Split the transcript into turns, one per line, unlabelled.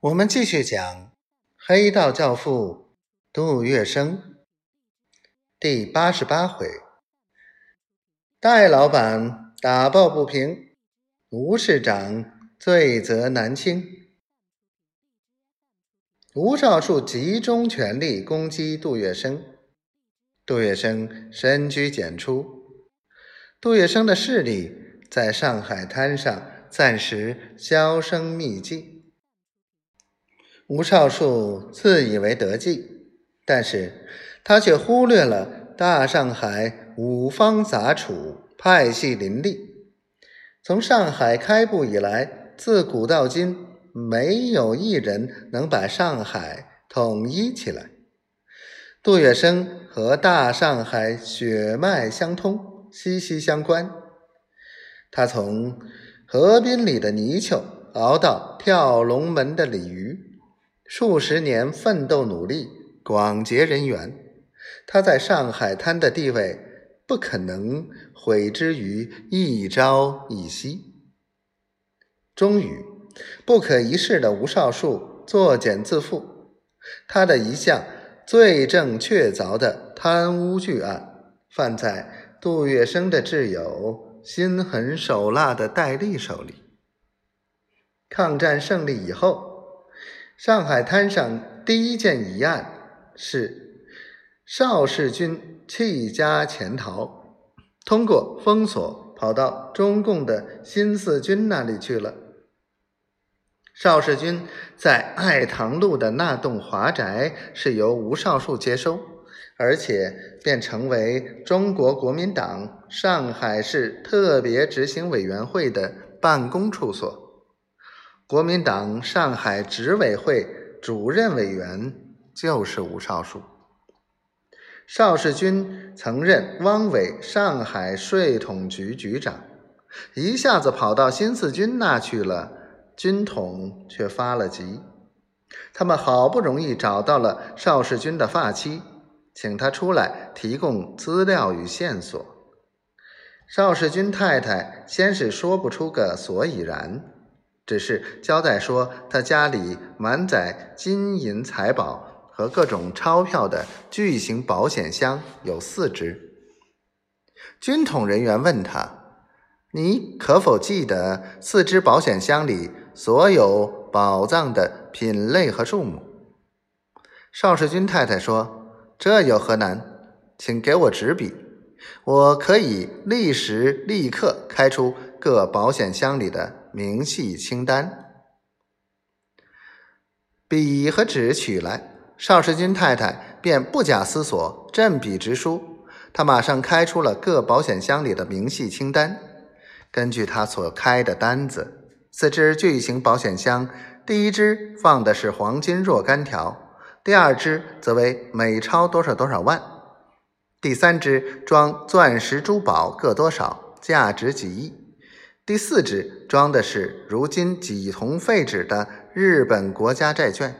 我们继续讲黑道教父杜月笙第八十八回：戴老板打抱不平，吴市长罪责难清。吴少树集中全力攻击杜月笙，杜月笙深居简出。杜月笙的势力在上海滩上暂时销声匿迹。吴少树自以为得计，但是他却忽略了大上海五方杂处，派系林立。从上海开埠以来，自古到今，没有一人能把上海统一起来。杜月笙和大上海血脉相通，息息相关。他从河滨里的泥鳅熬到跳龙门的鲤鱼。数十年奋斗努力，广结人缘，他在上海滩的地位不可能毁之于一朝一夕。终于，不可一世的吴少树作茧自缚，他的一项罪证确凿的贪污巨案，犯在杜月笙的挚友、心狠手辣的戴笠手里。抗战胜利以后。上海滩上第一件疑案是邵世军弃家潜逃，通过封锁跑到中共的新四军那里去了。邵世军在爱塘路的那栋华宅是由吴少树接收，而且便成为中国国民党上海市特别执行委员会的办公处所。国民党上海执委会主任委员就是吴少树。邵世军曾任汪伪上海税统局局长，一下子跑到新四军那去了，军统却发了急。他们好不容易找到了邵世军的发妻，请他出来提供资料与线索。邵世军太太先是说不出个所以然。只是交代说，他家里满载金银财宝和各种钞票的巨型保险箱有四只。军统人员问他：“你可否记得四只保险箱里所有宝藏的品类和数目？”邵世军太太说：“这有何难？请给我纸笔，我可以立时立刻开出各保险箱里的。”明细清单，笔和纸取来，邵世军太太便不假思索，振笔直书。他马上开出了各保险箱里的明细清单。根据他所开的单子，四只巨型保险箱，第一只放的是黄金若干条，第二只则为美钞多少多少万，第三只装钻石珠宝各多少，价值几亿。第四只装的是如今几同废纸的日本国家债券。